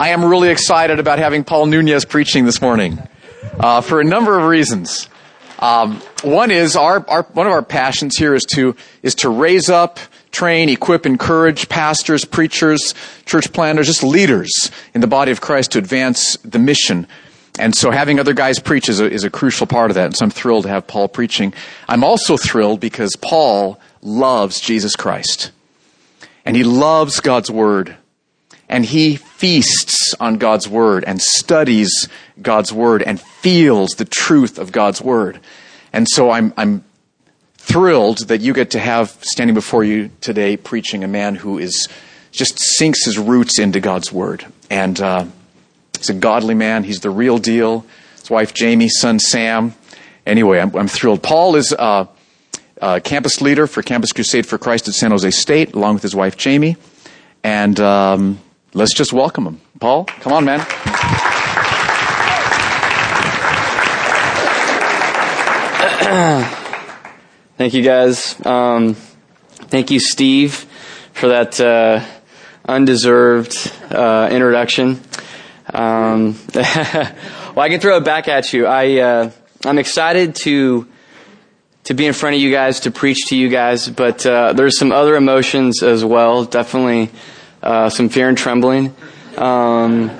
I am really excited about having Paul Nunez preaching this morning uh, for a number of reasons. Um, one is our, our, one of our passions here is to is to raise up, train, equip, encourage pastors, preachers, church planters, just leaders in the body of Christ to advance the mission. And so having other guys preach is a, is a crucial part of that. And so I'm thrilled to have Paul preaching. I'm also thrilled because Paul loves Jesus Christ. And he loves God's Word and he feasts on God's word and studies God's word and feels the truth of God's word. And so I'm, I'm thrilled that you get to have standing before you today preaching a man who is just sinks his roots into God's word. And uh, he's a godly man. He's the real deal. His wife Jamie, son Sam. Anyway, I'm, I'm thrilled. Paul is uh, a campus leader for Campus Crusade for Christ at San Jose State, along with his wife Jamie. And um, Let's just welcome him. Paul, come on, man. thank you, guys. Um, thank you, Steve, for that uh, undeserved uh, introduction. Um, well, I can throw it back at you. I uh, I'm excited to to be in front of you guys to preach to you guys, but uh, there's some other emotions as well. Definitely uh, some fear and trembling. Um,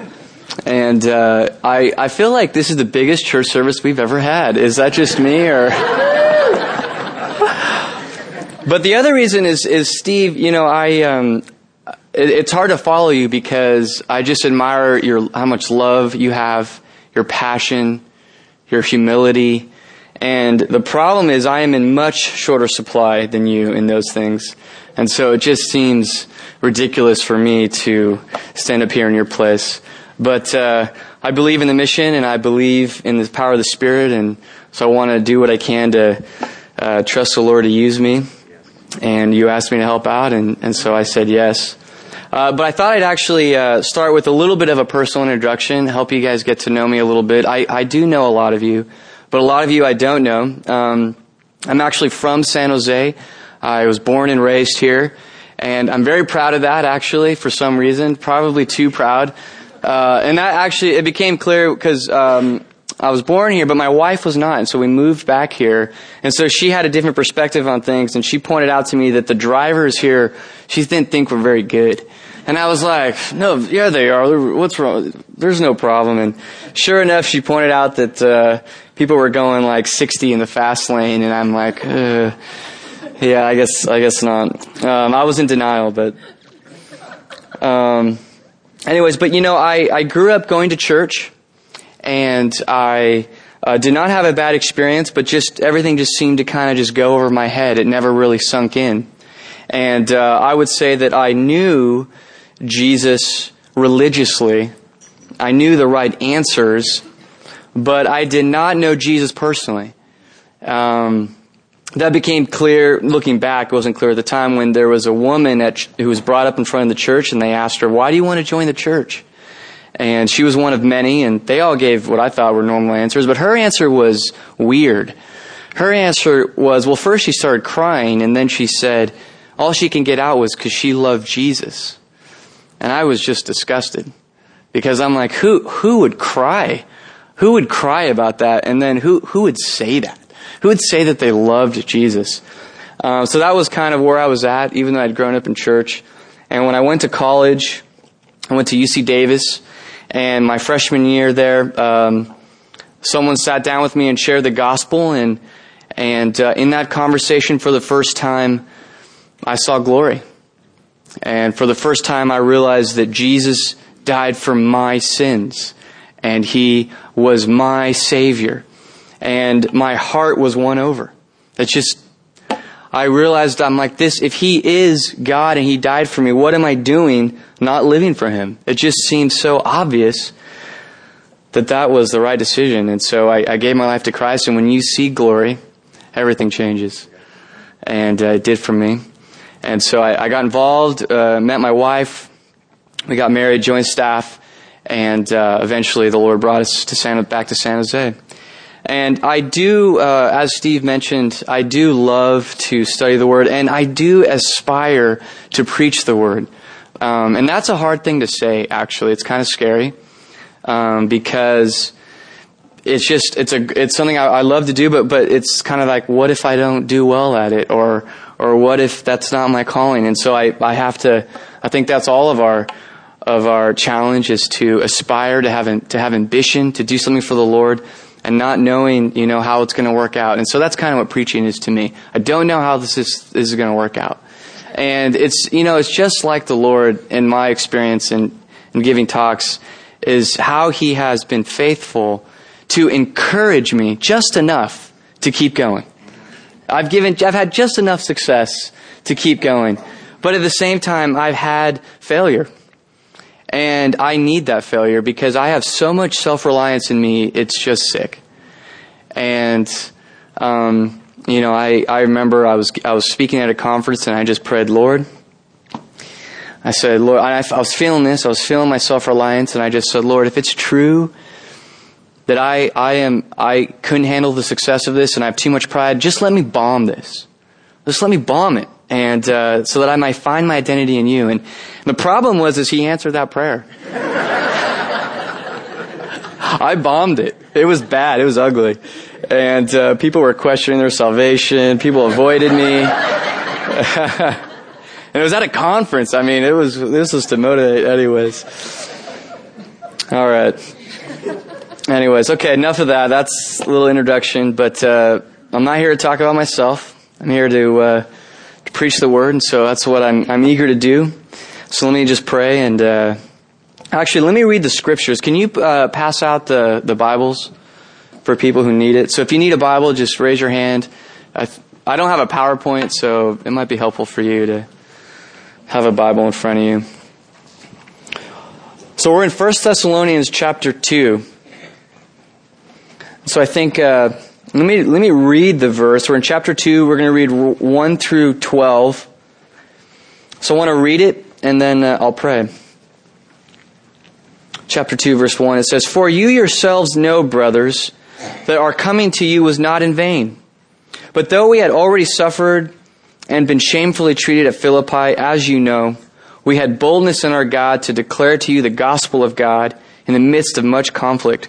and uh, I, I feel like this is the biggest church service we've ever had. Is that just me or? but the other reason is, is Steve. You know, I um, it, it's hard to follow you because I just admire your how much love you have, your passion, your humility. And the problem is, I am in much shorter supply than you in those things. And so it just seems ridiculous for me to stand up here in your place. But uh, I believe in the mission and I believe in the power of the Spirit, and so I want to do what I can to uh, trust the Lord to use me. And you asked me to help out, and, and so I said yes. Uh, but I thought I'd actually uh, start with a little bit of a personal introduction, help you guys get to know me a little bit. I, I do know a lot of you, but a lot of you I don't know. Um, I'm actually from San Jose. I was born and raised here. And I'm very proud of that, actually, for some reason. Probably too proud. Uh, and that actually, it became clear because um, I was born here, but my wife was not. And so we moved back here. And so she had a different perspective on things. And she pointed out to me that the drivers here, she didn't think were very good. And I was like, no, yeah, they are. What's wrong? There's no problem. And sure enough, she pointed out that uh, people were going like 60 in the fast lane. And I'm like, Ugh. Yeah, I guess I guess not. Um, I was in denial, but um, anyways, but you know, I I grew up going to church, and I uh, did not have a bad experience, but just everything just seemed to kind of just go over my head. It never really sunk in, and uh, I would say that I knew Jesus religiously. I knew the right answers, but I did not know Jesus personally. Um, that became clear looking back. It wasn't clear at the time when there was a woman at, who was brought up in front of the church and they asked her, why do you want to join the church? And she was one of many and they all gave what I thought were normal answers, but her answer was weird. Her answer was, well, first she started crying and then she said all she can get out was because she loved Jesus. And I was just disgusted because I'm like, who, who would cry? Who would cry about that? And then who, who would say that? Who would say that they loved Jesus? Uh, so that was kind of where I was at, even though I'd grown up in church. And when I went to college, I went to UC Davis, and my freshman year there, um, someone sat down with me and shared the gospel, and and uh, in that conversation, for the first time, I saw glory. And for the first time, I realized that Jesus died for my sins, and He was my Savior and my heart was won over. It's just, I realized I'm like this, if He is God and He died for me, what am I doing not living for Him? It just seemed so obvious that that was the right decision. And so I, I gave my life to Christ, and when you see glory, everything changes. And uh, it did for me. And so I, I got involved, uh, met my wife, we got married, joined staff, and uh, eventually the Lord brought us to San, back to San Jose. And I do, uh, as Steve mentioned, I do love to study the Word, and I do aspire to preach the Word. Um, and that's a hard thing to say, actually. It's kind of scary um, because it's just it's a it's something I, I love to do, but but it's kind of like, what if I don't do well at it, or or what if that's not my calling? And so I I have to. I think that's all of our of our challenge is to aspire to have to have ambition to do something for the Lord and not knowing you know how it's going to work out. And so that's kind of what preaching is to me. I don't know how this is this is going to work out. And it's, you know, it's just like the Lord in my experience in, in giving talks is how he has been faithful to encourage me just enough to keep going. I've given, I've had just enough success to keep going. But at the same time, I've had failure. And I need that failure because I have so much self-reliance in me, it's just sick. And, um, you know, I, I remember I was, I was speaking at a conference and I just prayed, Lord, I said, Lord, I, I was feeling this, I was feeling my self-reliance and I just said, Lord, if it's true that I, I am, I couldn't handle the success of this and I have too much pride, just let me bomb this. Just let me bomb it. And, uh, so that I might find my identity in you. And the problem was, is he answered that prayer. I bombed it. It was bad. It was ugly and uh, people were questioning their salvation. People avoided me. and it was at a conference. I mean, it was this was to motivate, anyways. All right. Anyways, okay, enough of that. That's a little introduction, but uh, I'm not here to talk about myself. I'm here to, uh, to preach the word, and so that's what I'm, I'm eager to do. So let me just pray and. Uh, actually, let me read the scriptures. Can you uh, pass out the, the Bibles? for people who need it. So if you need a Bible, just raise your hand. I, I don't have a PowerPoint, so it might be helpful for you to have a Bible in front of you. So we're in 1 Thessalonians chapter 2. So I think, uh, let me, let me read the verse. We're in chapter 2. We're going to read 1 through 12. So I want to read it and then uh, I'll pray. Chapter 2 verse 1, it says, For you yourselves know, brothers, that our coming to you was not in vain. But though we had already suffered and been shamefully treated at Philippi, as you know, we had boldness in our God to declare to you the gospel of God in the midst of much conflict.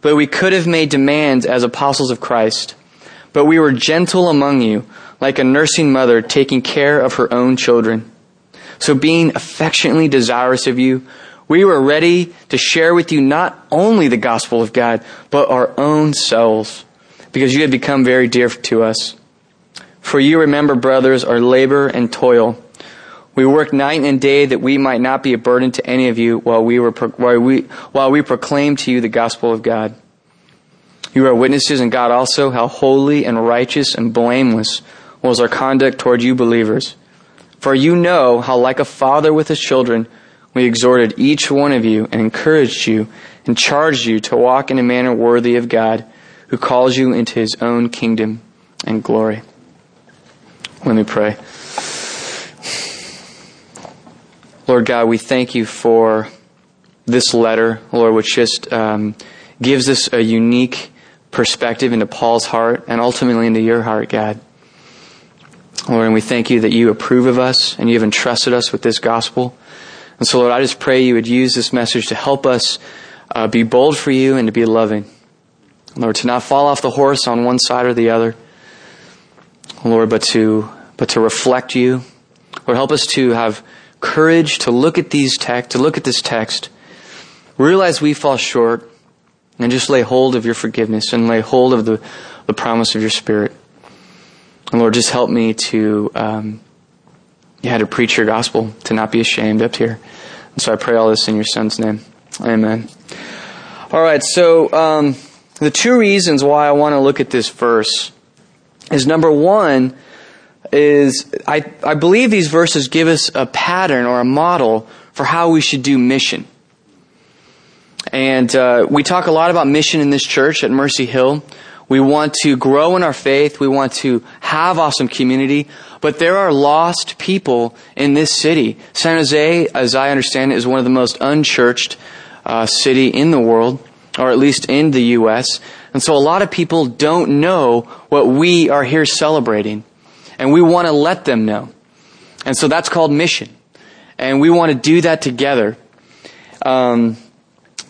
but we could have made demands as apostles of Christ. But we were gentle among you, like a nursing mother taking care of her own children. So being affectionately desirous of you, we were ready to share with you not only the gospel of God, but our own selves, because you had become very dear to us. For you remember, brothers, our labor and toil. We worked night and day that we might not be a burden to any of you while we were, while we, while we proclaim to you the gospel of God. You are witnesses in God also how holy and righteous and blameless was our conduct toward you believers. For you know how like a father with his children, we exhorted each one of you and encouraged you and charged you to walk in a manner worthy of God, who calls you into his own kingdom and glory. Let me pray. Lord God, we thank you for this letter, Lord, which just um, gives us a unique perspective into Paul's heart and ultimately into your heart, God. Lord, and we thank you that you approve of us and you have entrusted us with this gospel. And so, Lord, I just pray you would use this message to help us uh, be bold for you and to be loving. Lord, to not fall off the horse on one side or the other. Lord, but to, but to reflect you. Lord, help us to have courage to look at these text, to look at this text, realize we fall short, and just lay hold of your forgiveness and lay hold of the, the promise of your Spirit. And Lord, just help me to um, had to preach your gospel, to not be ashamed up here. And so I pray all this in your son's name. Amen. All right, so um, the two reasons why I want to look at this verse is number one is I, I believe these verses give us a pattern or a model for how we should do mission. And uh, we talk a lot about mission in this church at Mercy Hill. We want to grow in our faith. We want to have awesome community. But there are lost people in this city. San Jose, as I understand it, is one of the most unchurched uh, city in the world, or at least in the U.S. And so a lot of people don't know what we are here celebrating. And we want to let them know. And so that's called mission. And we want to do that together. Um,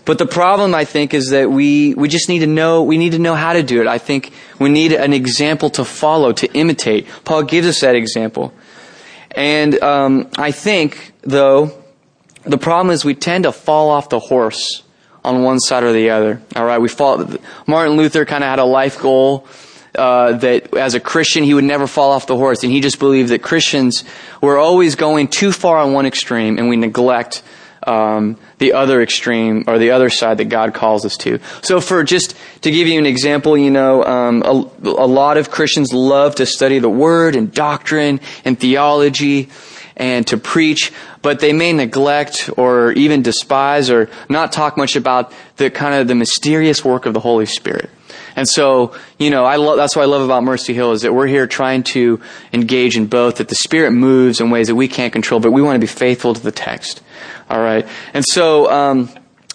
but the problem, I think, is that we, we just need to know, we need to know how to do it. I think we need an example to follow, to imitate. Paul gives us that example. And um, I think, though, the problem is we tend to fall off the horse on one side or the other. All right, we fall. Martin Luther kind of had a life goal uh, that as a Christian he would never fall off the horse, and he just believed that Christians were always going too far on one extreme, and we neglect um, the other extreme or the other side that God calls us to. So, for just to give you an example, you know, um, a, a lot of Christians love to study the Word and doctrine and theology and to preach, but they may neglect or even despise or not talk much about the kind of the mysterious work of the Holy Spirit. And so, you know, I that's what I love about Mercy Hill is that we're here trying to engage in both, that the Spirit moves in ways that we can't control, but we want to be faithful to the text. All right. And so, um,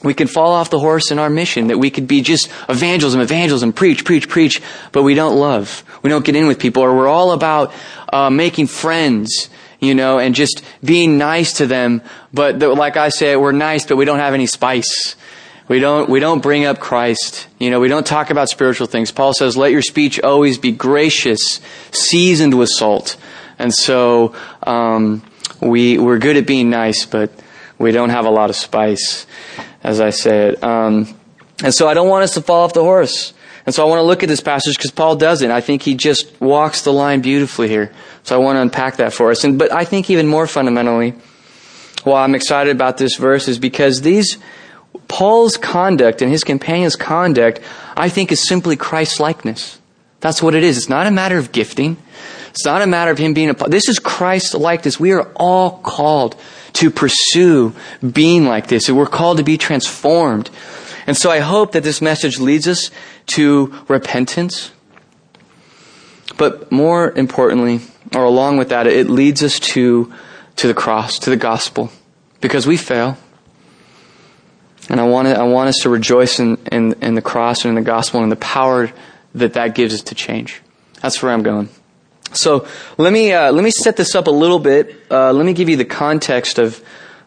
we can fall off the horse in our mission, that we could be just evangelism, evangelism, preach, preach, preach, but we don't love. We don't get in with people, or we're all about uh, making friends, you know, and just being nice to them. But the, like I say, we're nice, but we don't have any spice. We don't, we don't bring up Christ. You know, we don't talk about spiritual things. Paul says, let your speech always be gracious, seasoned with salt. And so, um, we, we're good at being nice, but we don't have a lot of spice, as I said. Um, and so I don't want us to fall off the horse. And so I want to look at this passage because Paul doesn't. I think he just walks the line beautifully here. So I want to unpack that for us. And, but I think even more fundamentally, why I'm excited about this verse is because these, Paul's conduct and his companion's conduct, I think, is simply Christ likeness. That's what it is. It's not a matter of gifting. It's not a matter of him being a. This is Christ likeness. We are all called to pursue being like this. And we're called to be transformed. And so I hope that this message leads us to repentance. But more importantly, or along with that, it leads us to, to the cross, to the gospel. Because we fail. And I want, to, I want us to rejoice in, in, in the cross and in the gospel and the power that that gives us to change. That's where I'm going. So let me uh, let me set this up a little bit. Uh, let me give you the context of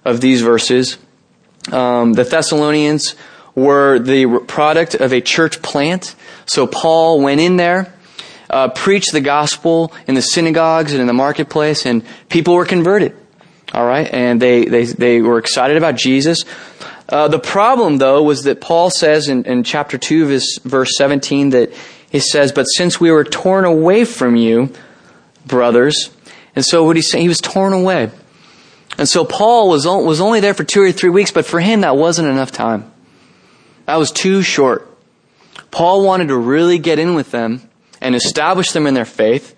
of these verses. Um, the Thessalonians were the product of a church plant. So Paul went in there, uh, preached the gospel in the synagogues and in the marketplace, and people were converted. All right, and they they they were excited about Jesus. Uh, the problem, though, was that Paul says in, in chapter 2, verse, verse 17, that he says, But since we were torn away from you, brothers, and so what he's saying, he was torn away. And so Paul was, was only there for two or three weeks, but for him that wasn't enough time. That was too short. Paul wanted to really get in with them and establish them in their faith,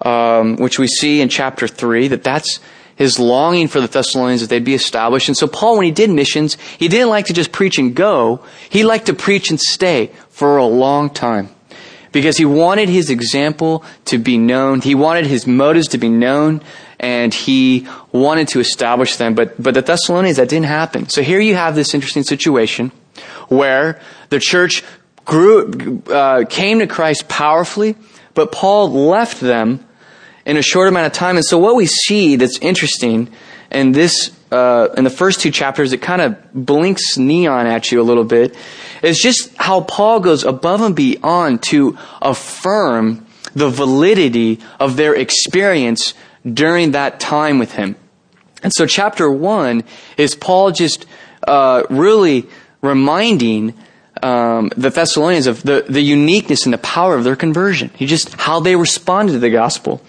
um, which we see in chapter 3, that that's his longing for the Thessalonians that they'd be established. And so Paul, when he did missions, he didn't like to just preach and go. He liked to preach and stay for a long time. Because he wanted his example to be known. He wanted his motives to be known. And he wanted to establish them. But, but the Thessalonians, that didn't happen. So here you have this interesting situation where the church grew, uh, came to Christ powerfully, but Paul left them in a short amount of time. And so what we see that's interesting in this, uh, in the first two chapters, it kind of blinks neon at you a little bit, is just how Paul goes above and beyond to affirm the validity of their experience during that time with him. And so chapter one is Paul just uh, really reminding um, the Thessalonians of the, the uniqueness and the power of their conversion. He just how they responded to the gospel.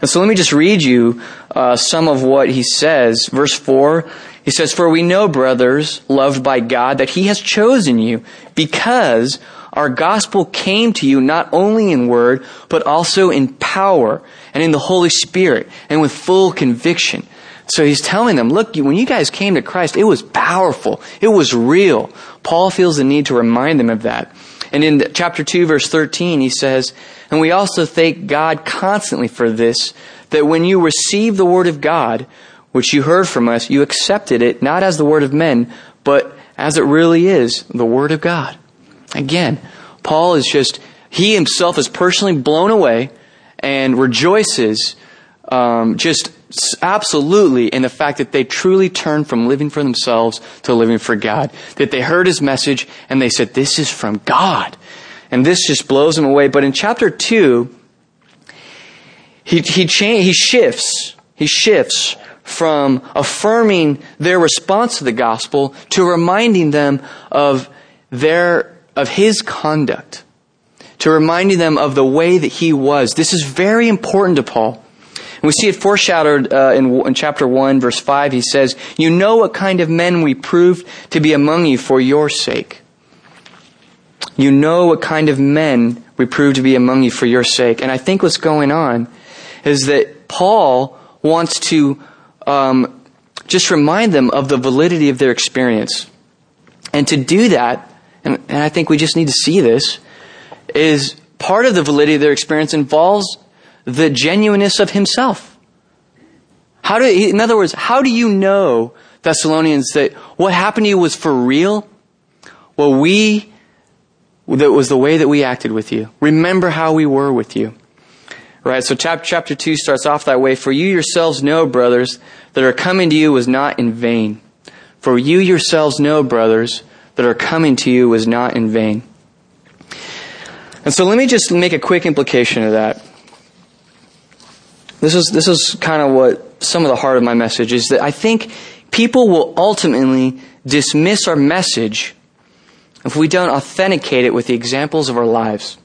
And so let me just read you uh, some of what he says. Verse 4, he says, For we know, brothers, loved by God, that he has chosen you because our gospel came to you not only in word, but also in power and in the Holy Spirit and with full conviction. So he's telling them, look, when you guys came to Christ, it was powerful. It was real. Paul feels the need to remind them of that. And in chapter 2 verse 13, he says, And we also thank God constantly for this, that when you received the word of God, which you heard from us, you accepted it not as the word of men, but as it really is, the word of God. Again, Paul is just, he himself is personally blown away and rejoices um, just absolutely in the fact that they truly turned from living for themselves to living for God. That they heard his message and they said, This is from God. And this just blows them away. But in chapter 2, he, he, he shifts. He shifts from affirming their response to the gospel to reminding them of their, of his conduct. To reminding them of the way that he was. This is very important to Paul. And we see it foreshadowed uh, in, in chapter 1, verse 5. He says, You know what kind of men we proved to be among you for your sake. You know what kind of men we proved to be among you for your sake. And I think what's going on is that Paul wants to um, just remind them of the validity of their experience. And to do that, and, and I think we just need to see this, is part of the validity of their experience involves the genuineness of himself. How do, in other words, how do you know, Thessalonians, that what happened to you was for real? Well, we, that was the way that we acted with you. Remember how we were with you. Right, so chapter, chapter 2 starts off that way. For you yourselves know, brothers, that our coming to you was not in vain. For you yourselves know, brothers, that our coming to you was not in vain. And so let me just make a quick implication of that. This is, this is kind of what some of the heart of my message is that I think people will ultimately dismiss our message if we don't authenticate it with the examples of our lives.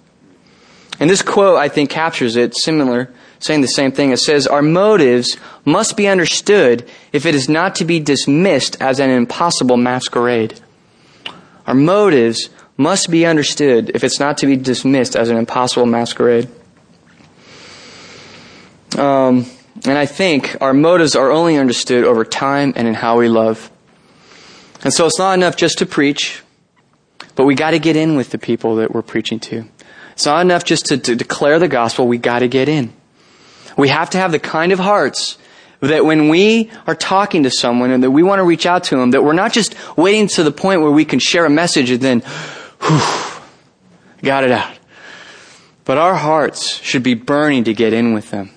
And this quote, I think, captures it similar, saying the same thing. It says, Our motives must be understood if it is not to be dismissed as an impossible masquerade. Our motives must be understood if it's not to be dismissed as an impossible masquerade. Um, and I think our motives are only understood over time and in how we love. And so it's not enough just to preach, but we got to get in with the people that we're preaching to. It's not enough just to, to declare the gospel, we got to get in. We have to have the kind of hearts that when we are talking to someone and that we want to reach out to them, that we're not just waiting to the point where we can share a message and then, whew, got it out. But our hearts should be burning to get in with them.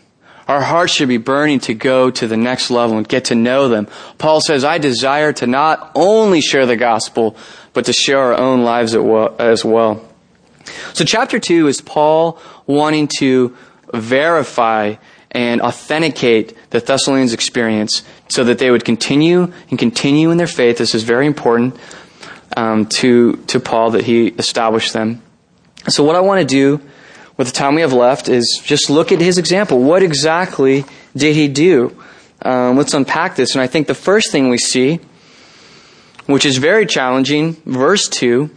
Our hearts should be burning to go to the next level and get to know them. Paul says, I desire to not only share the gospel, but to share our own lives as well. So chapter 2 is Paul wanting to verify and authenticate the Thessalonians experience so that they would continue and continue in their faith. This is very important um, to, to Paul that he established them. So what I want to do with the time we have left is just look at his example. What exactly did he do? Um, let's unpack this. And I think the first thing we see, which is very challenging, verse 2,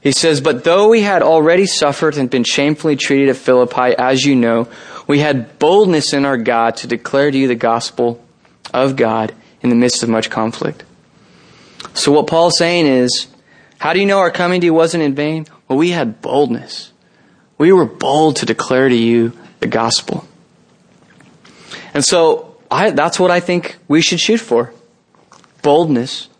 he says, But though we had already suffered and been shamefully treated at Philippi, as you know, we had boldness in our God to declare to you the gospel of God in the midst of much conflict. So what Paul's saying is, how do you know our coming to you wasn't in vain? Well, we had boldness. We were bold to declare to you the gospel. And so I, that's what I think we should shoot for. Boldness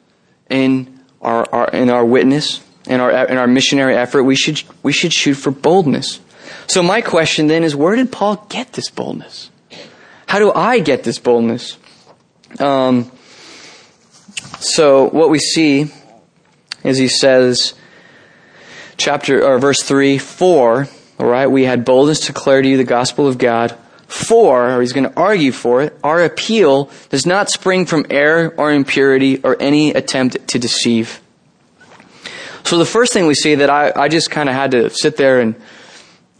in our, our, in our witness, in our, in our missionary effort. We should, we should shoot for boldness. So my question then is, where did Paul get this boldness? How do I get this boldness? Um, so what we see is he says, chapter or verse three, for all right, we had boldness to declare to you the gospel of God. For, or he's going to argue for it, our appeal does not spring from error or impurity or any attempt to deceive. So the first thing we see that I, I just kind of had to sit there and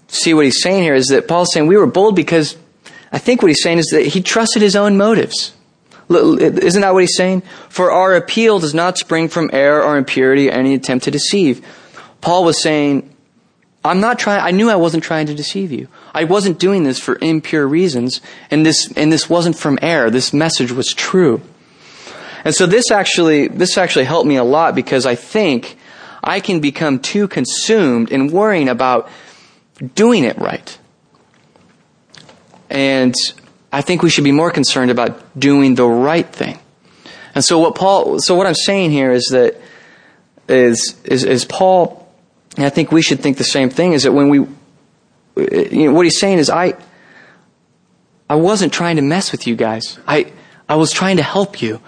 see what he's saying here is that Paul's saying we were bold because I think what he's saying is that he trusted his own motives. Isn't that what he's saying? For our appeal does not spring from error or impurity or any attempt to deceive. Paul was saying, I'm not trying, I knew I wasn't trying to deceive you. I wasn't doing this for impure reasons, and this, and this wasn't from error. This message was true. And so this actually, this actually helped me a lot because I think I can become too consumed in worrying about doing it right. And I think we should be more concerned about doing the right thing. And so what Paul, so what I'm saying here is that, is, is, is Paul, and I think we should think the same thing, is that when we, you know, what he's saying is I, I wasn't trying to mess with you guys. I, I was trying to help you.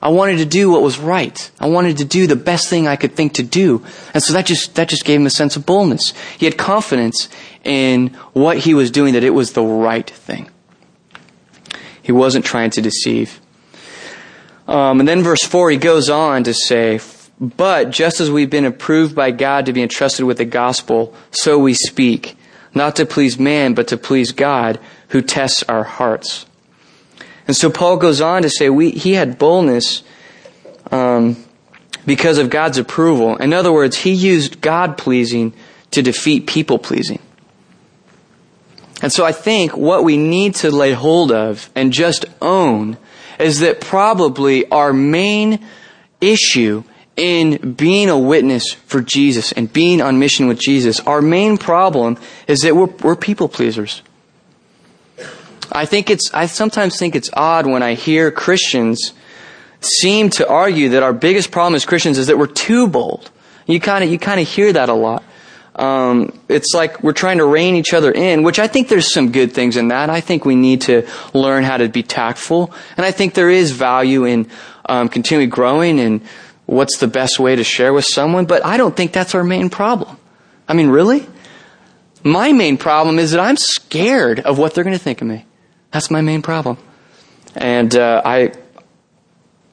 I wanted to do what was right. I wanted to do the best thing I could think to do. And so that just, that just gave him a sense of boldness. He had confidence in what he was doing, that it was the right thing. He wasn't trying to deceive. Um, and then verse 4, he goes on to say, But just as we've been approved by God to be entrusted with the gospel, so we speak, not to please man, but to please God, who tests our hearts. And so Paul goes on to say we, he had boldness um, because of God's approval. In other words, he used God pleasing to defeat people pleasing. And so I think what we need to lay hold of and just own is that probably our main issue in being a witness for Jesus and being on mission with Jesus, our main problem is that we're, we're people pleasers. I think it's, I sometimes think it's odd when I hear Christians seem to argue that our biggest problem as Christians is that we're too bold. You kind of, you kind of hear that a lot. Um, it's like we're trying to rein each other in, which I think there's some good things in that. I think we need to learn how to be tactful, and I think there is value in um, continually growing and what's the best way to share with someone. But I don't think that's our main problem. I mean, really, my main problem is that I'm scared of what they're going to think of me. That's my main problem, and uh, I,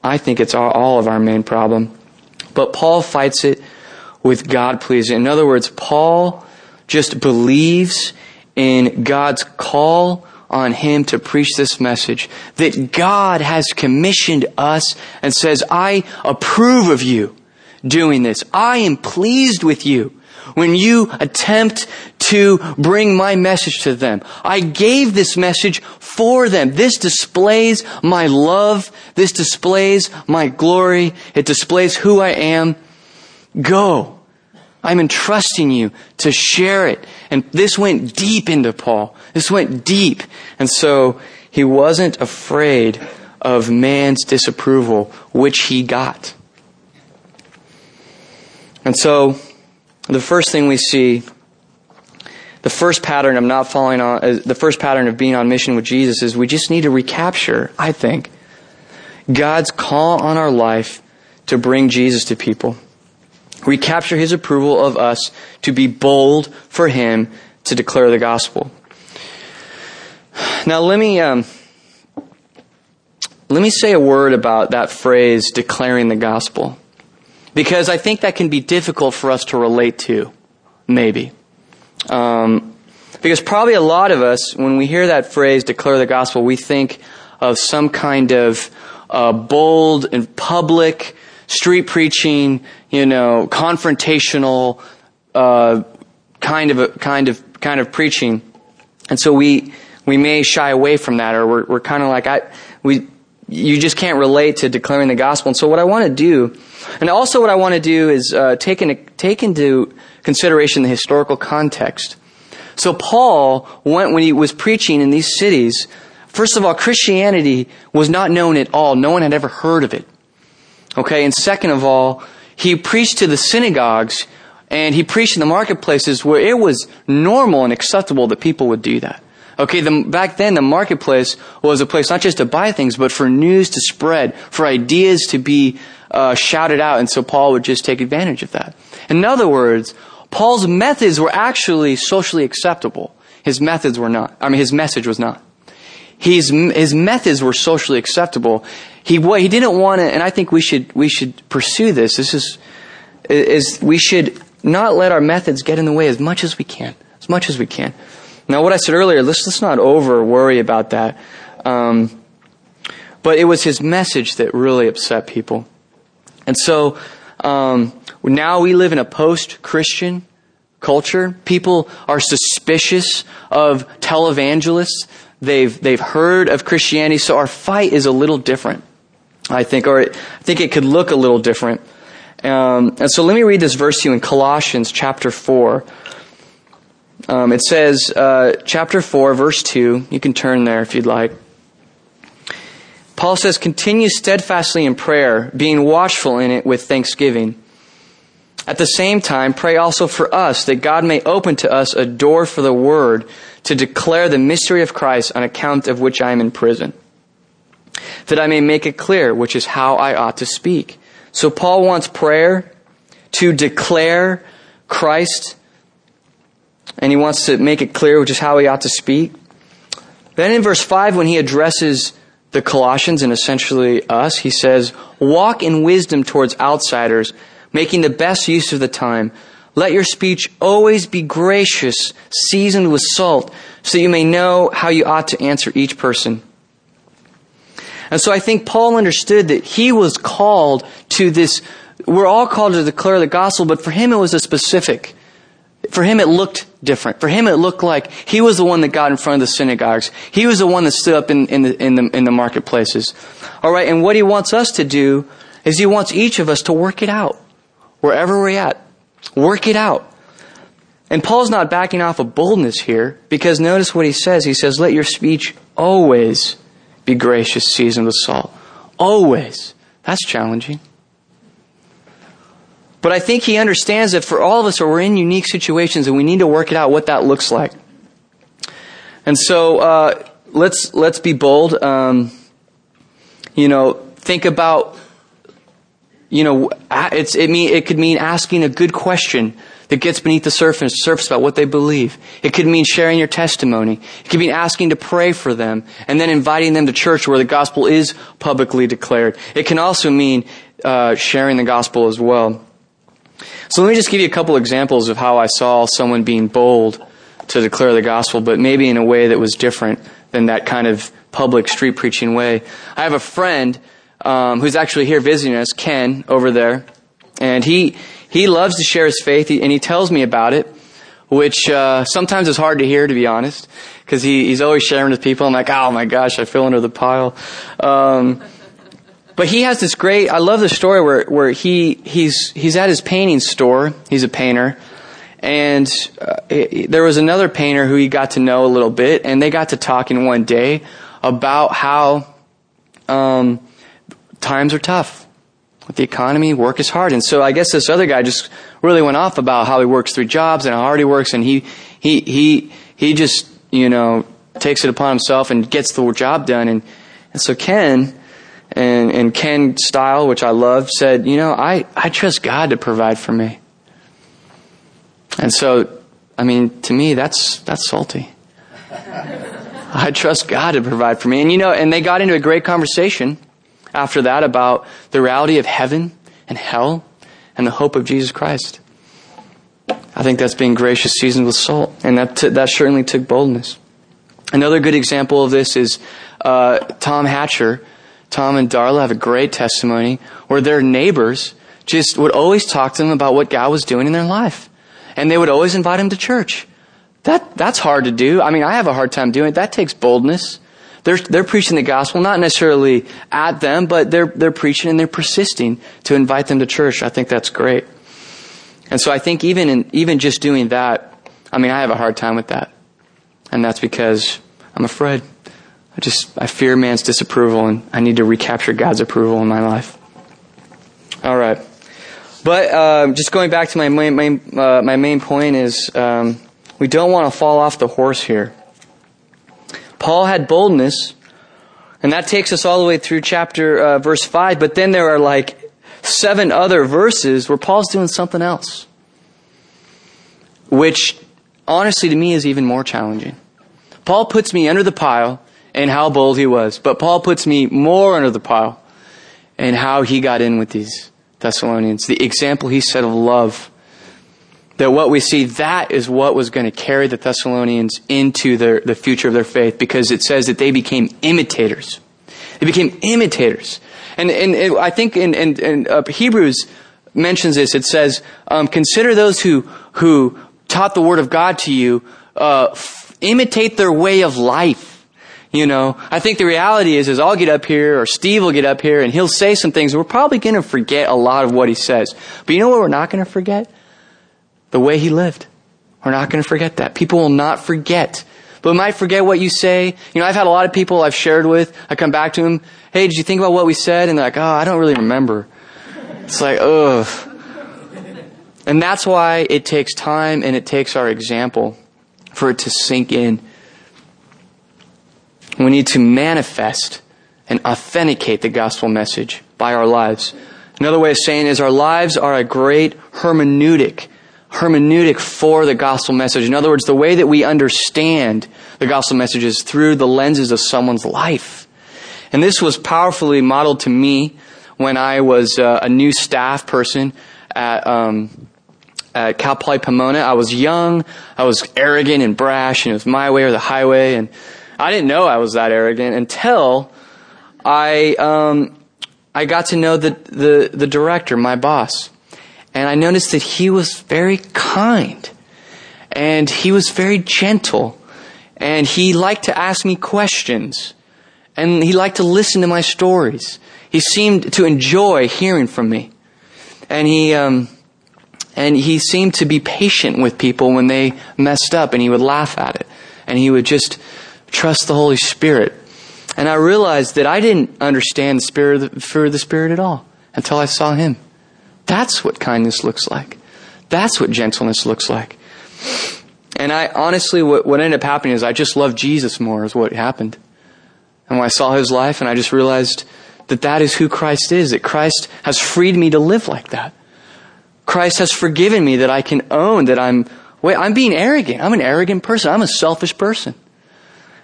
I think it's all, all of our main problem. But Paul fights it with God pleasing. In other words, Paul just believes in God's call on him to preach this message. That God has commissioned us and says, I approve of you doing this. I am pleased with you when you attempt to bring my message to them. I gave this message for them. This displays my love. This displays my glory. It displays who I am. Go. I'm entrusting you to share it. And this went deep into Paul. This went deep. And so he wasn't afraid of man's disapproval, which he got. And so the first thing we see, the first pattern of not following on, uh, the first pattern of being on mission with Jesus is we just need to recapture, I think, God's call on our life to bring Jesus to people recapture his approval of us to be bold for him to declare the gospel. Now let me um, let me say a word about that phrase declaring the gospel because I think that can be difficult for us to relate to maybe um, because probably a lot of us when we hear that phrase declare the gospel we think of some kind of uh, bold and public street preaching, you know, confrontational uh, kind of a, kind of kind of preaching, and so we we may shy away from that, or we're, we're kind of like I we you just can't relate to declaring the gospel. And so what I want to do, and also what I want to do is uh, take into take into consideration the historical context. So Paul went when he was preaching in these cities. First of all, Christianity was not known at all. No one had ever heard of it. Okay, and second of all, he preached to the synagogues and he preached in the marketplaces where it was normal and acceptable that people would do that. Okay, the, back then the marketplace was a place not just to buy things, but for news to spread, for ideas to be uh, shouted out, and so Paul would just take advantage of that. In other words, Paul's methods were actually socially acceptable. His methods were not. I mean, his message was not. His, his methods were socially acceptable. He, he didn't want to, and I think we should, we should pursue this. This is, is, we should not let our methods get in the way as much as we can. As much as we can. Now, what I said earlier, let's, let's not over worry about that. Um, but it was his message that really upset people. And so, um, now we live in a post Christian culture. People are suspicious of televangelists. They've, they've heard of Christianity, so our fight is a little different, I think, or it, I think it could look a little different. Um, and so let me read this verse to you in Colossians chapter 4. Um, it says, uh, chapter 4, verse 2. You can turn there if you'd like. Paul says, continue steadfastly in prayer, being watchful in it with thanksgiving. At the same time, pray also for us that God may open to us a door for the word to declare the mystery of Christ on account of which I am in prison. That I may make it clear, which is how I ought to speak. So Paul wants prayer to declare Christ, and he wants to make it clear, which is how he ought to speak. Then in verse 5, when he addresses the Colossians and essentially us, he says, Walk in wisdom towards outsiders, making the best use of the time. Let your speech always be gracious, seasoned with salt, so you may know how you ought to answer each person. And so I think Paul understood that he was called to this, we're all called to declare the gospel, but for him it was a specific. For him, it looked different. For him, it looked like he was the one that got in front of the synagogues. He was the one that stood up in, in, the, in, the, in the marketplaces. All right, and what he wants us to do is he wants each of us to work it out, wherever we're at. Work it out. And Paul's not backing off of boldness here, because notice what he says. He says, Let your speech always be gracious, seasoned with salt. Always. That's challenging. But I think he understands that for all of us, we're in unique situations and we need to work it out what that looks like. And so uh, let's let's be bold. Um, you know, think about. You know, it's it mean it could mean asking a good question that gets beneath the surface, surface about what they believe. It could mean sharing your testimony. It could mean asking to pray for them and then inviting them to church where the gospel is publicly declared. It can also mean uh, sharing the gospel as well. So let me just give you a couple examples of how I saw someone being bold to declare the gospel, but maybe in a way that was different than that kind of public street preaching way. I have a friend um, who's actually here visiting us, Ken, over there, and he he loves to share his faith, and he tells me about it, which uh, sometimes is hard to hear, to be honest, because he, he's always sharing with people. I'm like, oh my gosh, I feel under the pile. Um, but he has this great, I love the story where, where he, he's, he's at his painting store. He's a painter. And uh, it, there was another painter who he got to know a little bit, and they got to talking one day about how um, times are tough with the economy, work is hard. And so I guess this other guy just really went off about how he works three jobs and how hard he works, and he, he, he, he just, you know, takes it upon himself and gets the job done. And, and so Ken, and, and Ken Style, which I love, said, you know, I, I trust God to provide for me. And so, I mean, to me, that's, that's salty. I trust God to provide for me. And you know, and they got into a great conversation after that about the reality of heaven and hell and the hope of Jesus Christ. I think that's being gracious, seasoned with salt. And that, t- that certainly took boldness. Another good example of this is uh, Tom Hatcher Tom and Darla have a great testimony where their neighbors just would always talk to them about what God was doing in their life. And they would always invite them to church. That, that's hard to do. I mean, I have a hard time doing it. That takes boldness. They're, they're preaching the gospel, not necessarily at them, but they're, they're preaching and they're persisting to invite them to church. I think that's great. And so I think even in, even just doing that, I mean, I have a hard time with that. And that's because I'm afraid. I just, I fear man's disapproval and I need to recapture God's approval in my life. All right. But um, just going back to my main, main uh, my main point is um, we don't want to fall off the horse here. Paul had boldness, and that takes us all the way through chapter uh, verse five. But then there are like seven other verses where Paul's doing something else, which honestly to me is even more challenging. Paul puts me under the pile and how bold he was. But Paul puts me more under the pile and how he got in with these Thessalonians. The example he set of love. That what we see, that is what was going to carry the Thessalonians into their, the future of their faith because it says that they became imitators. They became imitators. And, and, and I think in, in, in uh, Hebrews mentions this. It says, um, consider those who, who taught the Word of God to you, uh, f- imitate their way of life. You know, I think the reality is, is I'll get up here or Steve will get up here and he'll say some things. We're probably going to forget a lot of what he says. But you know what we're not going to forget? The way he lived. We're not going to forget that. People will not forget. But we might forget what you say. You know, I've had a lot of people I've shared with. I come back to them. Hey, did you think about what we said? And they're like, oh, I don't really remember. It's like, ugh. And that's why it takes time and it takes our example for it to sink in. We need to manifest and authenticate the gospel message by our lives. Another way of saying is our lives are a great hermeneutic, hermeneutic for the gospel message. In other words, the way that we understand the gospel message is through the lenses of someone's life. And this was powerfully modeled to me when I was uh, a new staff person at, um, at Cal Poly Pomona. I was young, I was arrogant and brash, and it was my way or the highway, and I didn't know I was that arrogant until I um, I got to know the, the the director, my boss, and I noticed that he was very kind, and he was very gentle, and he liked to ask me questions, and he liked to listen to my stories. He seemed to enjoy hearing from me, and he. Um, and he seemed to be patient with people when they messed up and he would laugh at it. And he would just trust the Holy Spirit. And I realized that I didn't understand the spirit of the, the Spirit at all until I saw him. That's what kindness looks like. That's what gentleness looks like. And I honestly, what, what ended up happening is I just loved Jesus more is what happened. And when I saw his life and I just realized that that is who Christ is, that Christ has freed me to live like that. Christ has forgiven me that I can own that I'm, wait, I'm being arrogant. I'm an arrogant person. I'm a selfish person.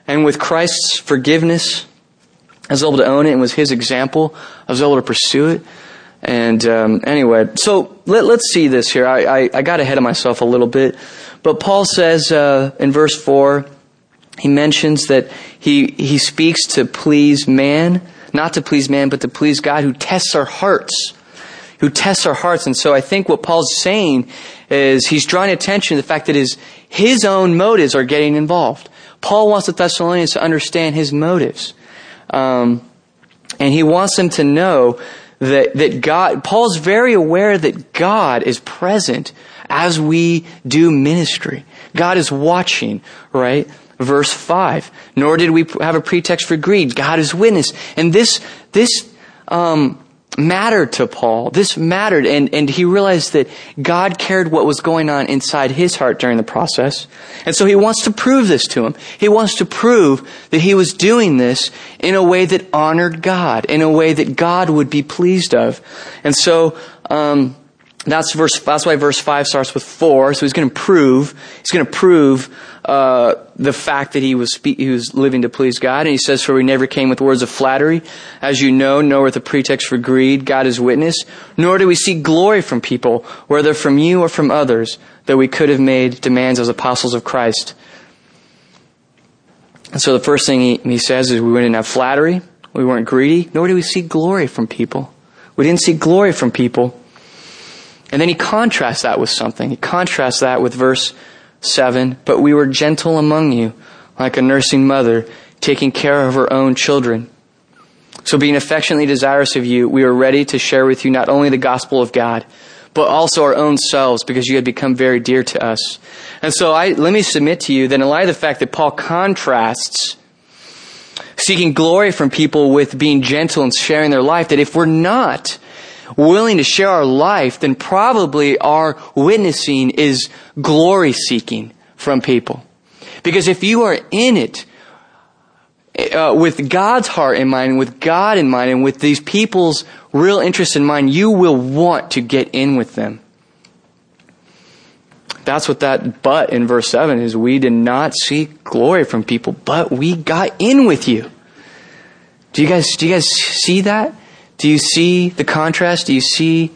And with Christ's forgiveness, I was able to own it and with his example, I was able to pursue it. And um, anyway, so let, us see this here. I, I, I, got ahead of myself a little bit. But Paul says uh, in verse 4, he mentions that he, he speaks to please man, not to please man, but to please God who tests our hearts. Who tests our hearts. And so I think what Paul's saying is he's drawing attention to the fact that his, his own motives are getting involved. Paul wants the Thessalonians to understand his motives. Um, and he wants them to know that, that God, Paul's very aware that God is present as we do ministry. God is watching, right? Verse 5. Nor did we have a pretext for greed. God is witness. And this, this, um, mattered to Paul. This mattered, and, and he realized that God cared what was going on inside his heart during the process. And so he wants to prove this to him. He wants to prove that he was doing this in a way that honored God, in a way that God would be pleased of. And so, um, that's verse. That's why verse five starts with four. So he's going to prove. He's going to prove uh, the fact that he was spe- he was living to please God. And he says, "For we never came with words of flattery, as you know, nor with a pretext for greed. God is witness. Nor do we seek glory from people, whether from you or from others, though we could have made demands as apostles of Christ." And so the first thing he, he says is, we didn't have flattery. We weren't greedy. Nor do we seek glory from people. We didn't seek glory from people. And then he contrasts that with something. He contrasts that with verse 7. But we were gentle among you, like a nursing mother, taking care of her own children. So being affectionately desirous of you, we were ready to share with you not only the gospel of God, but also our own selves because you had become very dear to us. And so I, let me submit to you that in light of the fact that Paul contrasts seeking glory from people with being gentle and sharing their life, that if we're not willing to share our life, then probably our witnessing is glory seeking from people. Because if you are in it, uh, with God's heart in mind, with God in mind, and with these people's real interest in mind, you will want to get in with them. That's what that but in verse 7 is. We did not seek glory from people, but we got in with you. Do you guys, do you guys see that? Do you see the contrast? Do you see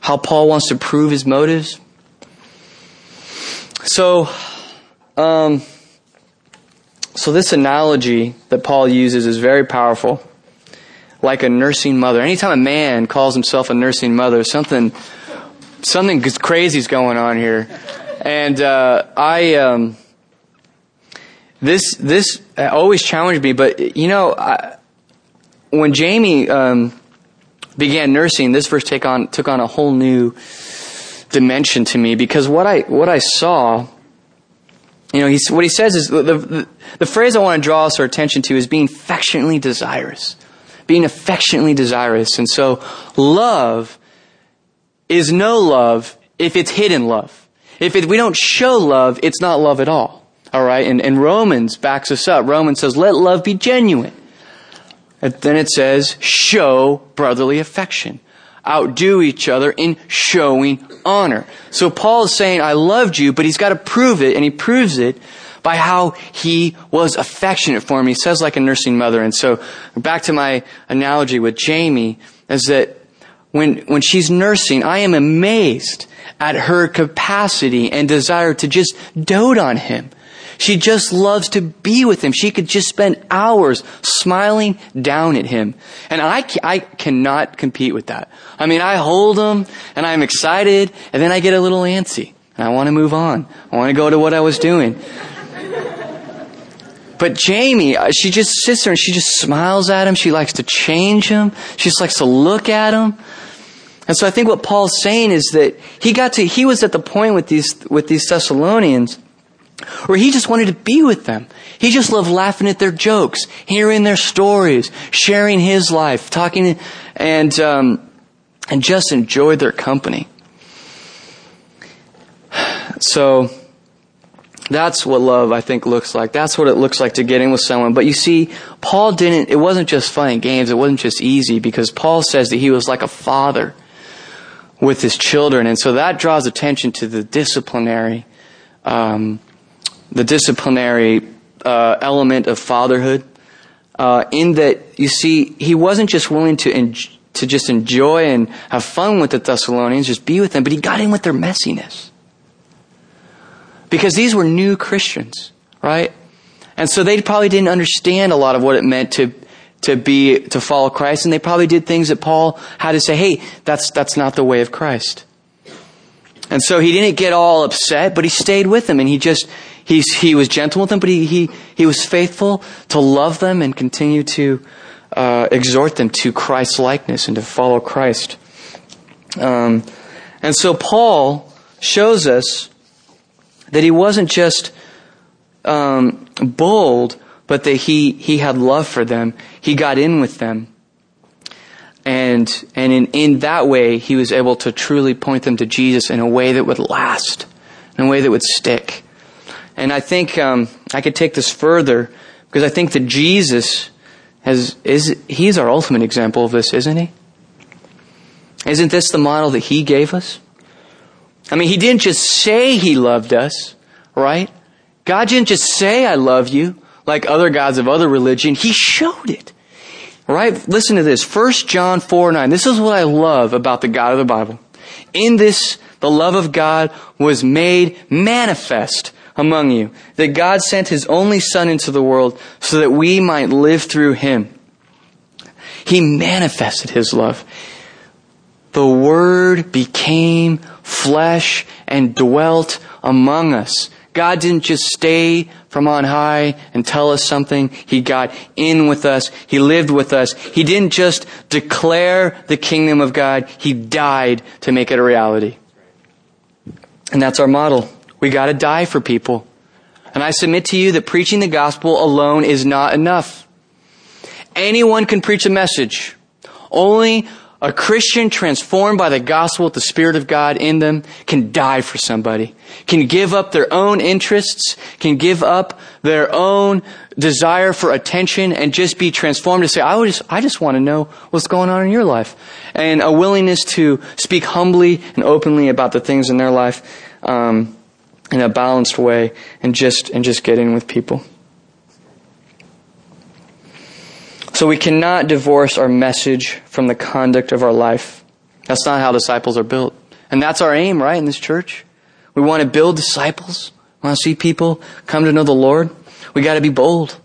how Paul wants to prove his motives? So, um, so this analogy that Paul uses is very powerful. Like a nursing mother. Anytime a man calls himself a nursing mother, something something crazy's going on here, and uh, I um, this this always challenged me. But you know, I, when Jamie um, began nursing, this verse take on took on a whole new dimension to me because what I what I saw, you know, what he says is the, the, the phrase I want to draw us our attention to is being affectionately desirous, being affectionately desirous, and so love is no love if it's hidden love. If it, we don't show love, it's not love at all. All right, and, and Romans backs us up. Romans says, "Let love be genuine." And then it says, "Show brotherly affection." outdo each other in showing honor. So Paul is saying, I loved you, but he's got to prove it, and he proves it by how he was affectionate for me. He says like a nursing mother. And so back to my analogy with Jamie is that when, when she's nursing, I am amazed at her capacity and desire to just dote on him she just loves to be with him. She could just spend hours smiling down at him. And I, I cannot compete with that. I mean, I hold him and I'm excited and then I get a little antsy and I want to move on. I want to go to what I was doing. But Jamie, uh, she just sits there and she just smiles at him. She likes to change him. She just likes to look at him. And so I think what Paul's saying is that he got to, he was at the point with these, with these Thessalonians or he just wanted to be with them. He just loved laughing at their jokes, hearing their stories, sharing his life, talking, and um, and just enjoyed their company. So that's what love, I think, looks like. That's what it looks like to get in with someone. But you see, Paul didn't. It wasn't just fun and games. It wasn't just easy because Paul says that he was like a father with his children, and so that draws attention to the disciplinary. Um, the disciplinary uh, element of fatherhood. Uh, in that, you see, he wasn't just willing to en- to just enjoy and have fun with the Thessalonians, just be with them, but he got in with their messiness. Because these were new Christians, right? And so they probably didn't understand a lot of what it meant to to be to follow Christ, and they probably did things that Paul had to say, "Hey, that's that's not the way of Christ." And so he didn't get all upset, but he stayed with them, and he just He's, he was gentle with them, but he, he, he was faithful to love them and continue to uh, exhort them to Christ's likeness and to follow Christ. Um, and so Paul shows us that he wasn't just um, bold, but that he, he had love for them. He got in with them. And, and in, in that way, he was able to truly point them to Jesus in a way that would last, in a way that would stick. And I think um, I could take this further because I think that Jesus has is he's our ultimate example of this, isn't he? Isn't this the model that he gave us? I mean, he didn't just say he loved us, right? God didn't just say I love you like other gods of other religion. He showed it. Right? Listen to this. 1 John 4 9. This is what I love about the God of the Bible. In this, the love of God was made manifest among you, that God sent his only Son into the world so that we might live through him. He manifested his love. The Word became flesh and dwelt among us. God didn't just stay from on high and tell us something. He got in with us. He lived with us. He didn't just declare the kingdom of God. He died to make it a reality. And that's our model. We gotta die for people. And I submit to you that preaching the gospel alone is not enough. Anyone can preach a message. Only a Christian transformed by the gospel with the Spirit of God in them can die for somebody, can give up their own interests, can give up their own desire for attention and just be transformed to say, I just, I just want to know what's going on in your life. And a willingness to speak humbly and openly about the things in their life. Um, in a balanced way and just and just get in with people. So we cannot divorce our message from the conduct of our life. That's not how disciples are built. And that's our aim, right, in this church. We want to build disciples. We want to see people come to know the Lord. We got to be bold.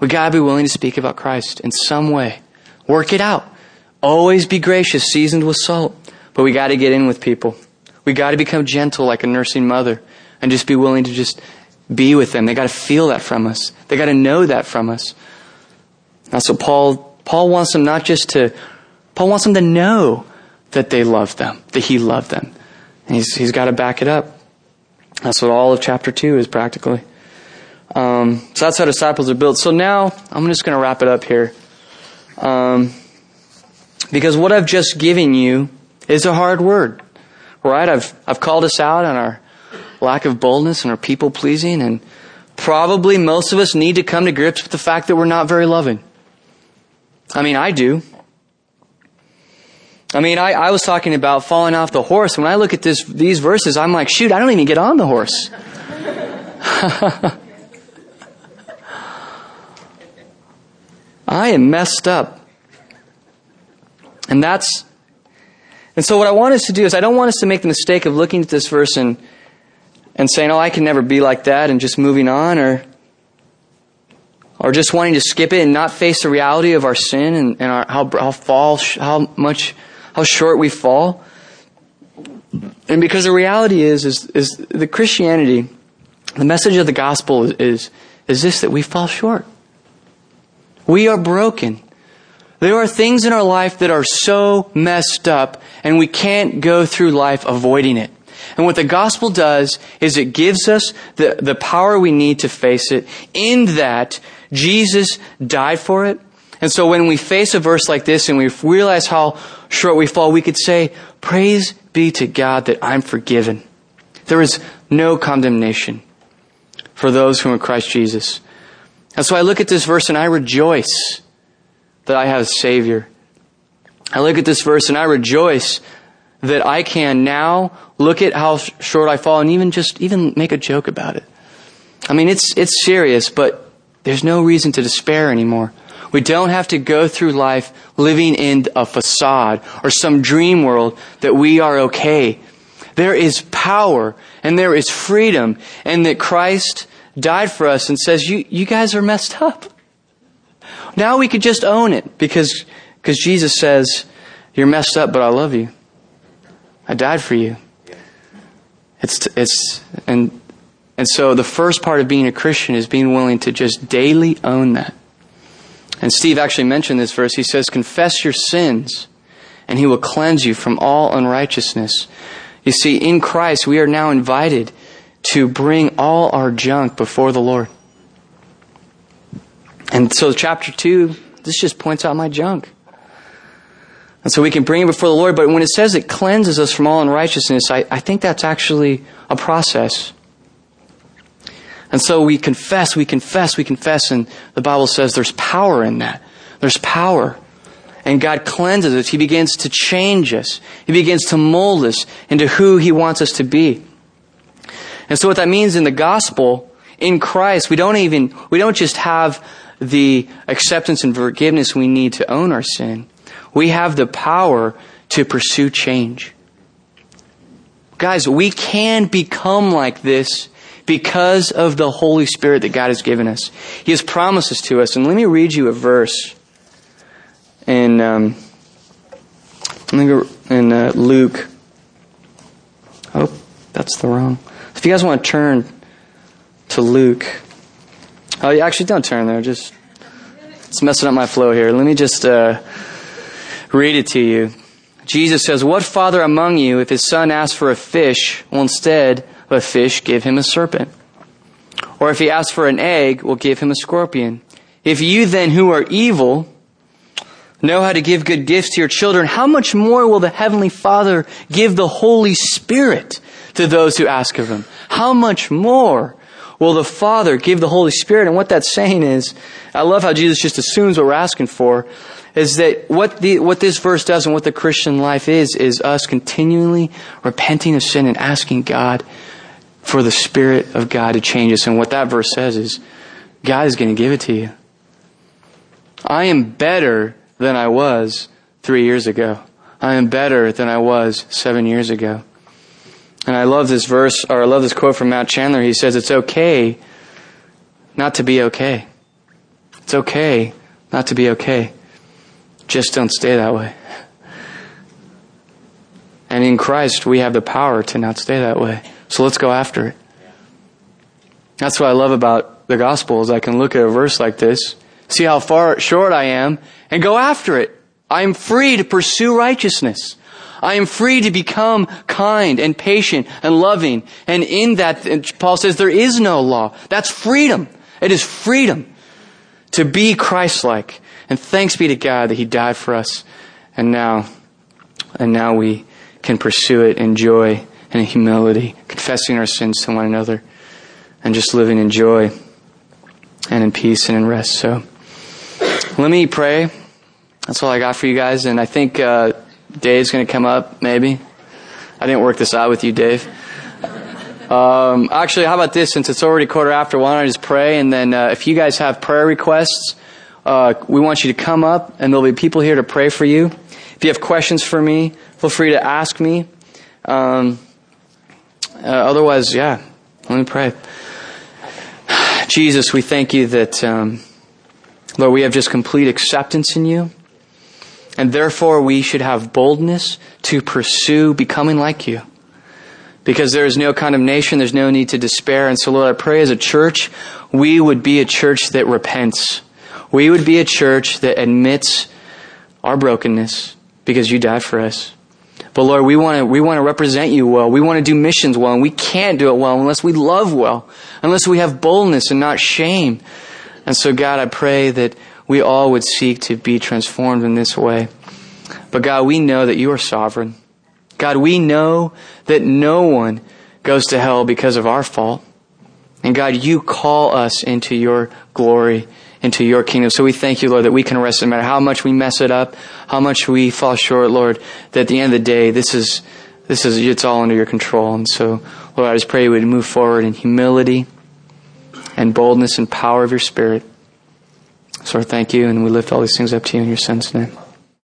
We got to be willing to speak about Christ in some way. Work it out. Always be gracious, seasoned with salt. But we got to get in with people. We got to become gentle like a nursing mother and just be willing to just be with them. They got to feel that from us. They got to know that from us. That's what Paul, Paul wants them not just to, Paul wants them to know that they love them, that he loved them. And he's, he's got to back it up. That's what all of chapter 2 is practically. Um, so that's how disciples are built. So now I'm just going to wrap it up here. Um, because what I've just given you is a hard word, right? I've, I've called us out on our lack of boldness and our people pleasing and probably most of us need to come to grips with the fact that we're not very loving. I mean, I do. I mean, I, I was talking about falling off the horse. When I look at this, these verses, I'm like, shoot, I don't even get on the horse. I am messed up. And that's, and so what I want us to do is I don't want us to make the mistake of looking at this verse and, and saying, oh, I can never be like that and just moving on or, or just wanting to skip it and not face the reality of our sin and, and our, how, how fall, how much, how short we fall. And because the reality is, is, is the Christianity, the message of the gospel is, is, is this, that we fall short. We are broken. There are things in our life that are so messed up and we can't go through life avoiding it. And what the gospel does is it gives us the, the power we need to face it in that Jesus died for it. And so when we face a verse like this and we realize how short we fall, we could say, praise be to God that I'm forgiven. There is no condemnation for those who are in Christ Jesus. And so I look at this verse and I rejoice that I have a Savior. I look at this verse and I rejoice that I can now look at how short I fall and even just even make a joke about it. I mean, it's it's serious, but there's no reason to despair anymore. We don't have to go through life living in a facade or some dream world that we are okay. There is power and there is freedom and that Christ died for us and says, you, you guys are messed up. Now we could just own it because, because Jesus says, you're messed up, but I love you. I died for you. It's, it's, and, and so the first part of being a Christian is being willing to just daily own that. And Steve actually mentioned this verse. He says, confess your sins and he will cleanse you from all unrighteousness. You see, in Christ, we are now invited to bring all our junk before the Lord. And so, chapter 2, this just points out my junk. And so we can bring it before the Lord, but when it says it cleanses us from all unrighteousness, I, I think that's actually a process. And so we confess, we confess, we confess, and the Bible says there's power in that. There's power. And God cleanses us. He begins to change us. He begins to mold us into who He wants us to be. And so what that means in the gospel, in Christ, we don't even, we don't just have the acceptance and forgiveness we need to own our sin. We have the power to pursue change. Guys, we can become like this because of the Holy Spirit that God has given us. He has promises to us. And let me read you a verse in, um, in uh, Luke. Oh, that's the wrong. If you guys want to turn to Luke. Oh, actually, don't turn there. Just it's messing up my flow here. Let me just uh, read it to you. Jesus says, "What father among you, if his son asks for a fish, will instead of a fish give him a serpent? Or if he asks for an egg, will give him a scorpion? If you then, who are evil, know how to give good gifts to your children, how much more will the Heavenly Father give the Holy Spirit to those who ask of him. How much more will the Father give the Holy Spirit? And what that's saying is, I love how Jesus just assumes what we're asking for, is that what the, what this verse does and what the Christian life is, is us continually repenting of sin and asking God for the Spirit of God to change us. And what that verse says is, God is going to give it to you. I am better than I was three years ago. I am better than I was seven years ago. And I love this verse, or I love this quote from Matt Chandler. He says, It's okay not to be okay. It's okay not to be okay. Just don't stay that way. And in Christ, we have the power to not stay that way. So let's go after it. That's what I love about the gospel is I can look at a verse like this, see how far short I am, and go after it. I am free to pursue righteousness. I am free to become kind and patient and loving. And in that, Paul says there is no law. That's freedom. It is freedom to be Christ-like. And thanks be to God that He died for us. And now, and now we can pursue it in joy and in humility, confessing our sins to one another and just living in joy and in peace and in rest. So let me pray. That's all I got for you guys. And I think uh, Dave's going to come up, maybe. I didn't work this out with you, Dave. Um, actually, how about this? Since it's already quarter after, don't I just pray? And then uh, if you guys have prayer requests, uh, we want you to come up, and there'll be people here to pray for you. If you have questions for me, feel free to ask me. Um, uh, otherwise, yeah, let me pray. Jesus, we thank you that, um, Lord, we have just complete acceptance in you. And therefore, we should have boldness to pursue becoming like you. Because there is no condemnation, there's no need to despair. And so, Lord, I pray as a church, we would be a church that repents. We would be a church that admits our brokenness because you died for us. But Lord, we want to, we want to represent you well. We want to do missions well, and we can't do it well unless we love well, unless we have boldness and not shame. And so God, I pray that we all would seek to be transformed in this way. But God, we know that you are sovereign. God, we know that no one goes to hell because of our fault. And God, you call us into your glory into your kingdom. So we thank you, Lord, that we can rest no matter how much we mess it up, how much we fall short, Lord, that at the end of the day, this is, this is, it's all under your control. And so, Lord, I just pray you would move forward in humility and boldness and power of your spirit. So thank you, and we lift all these things up to you in your son's name.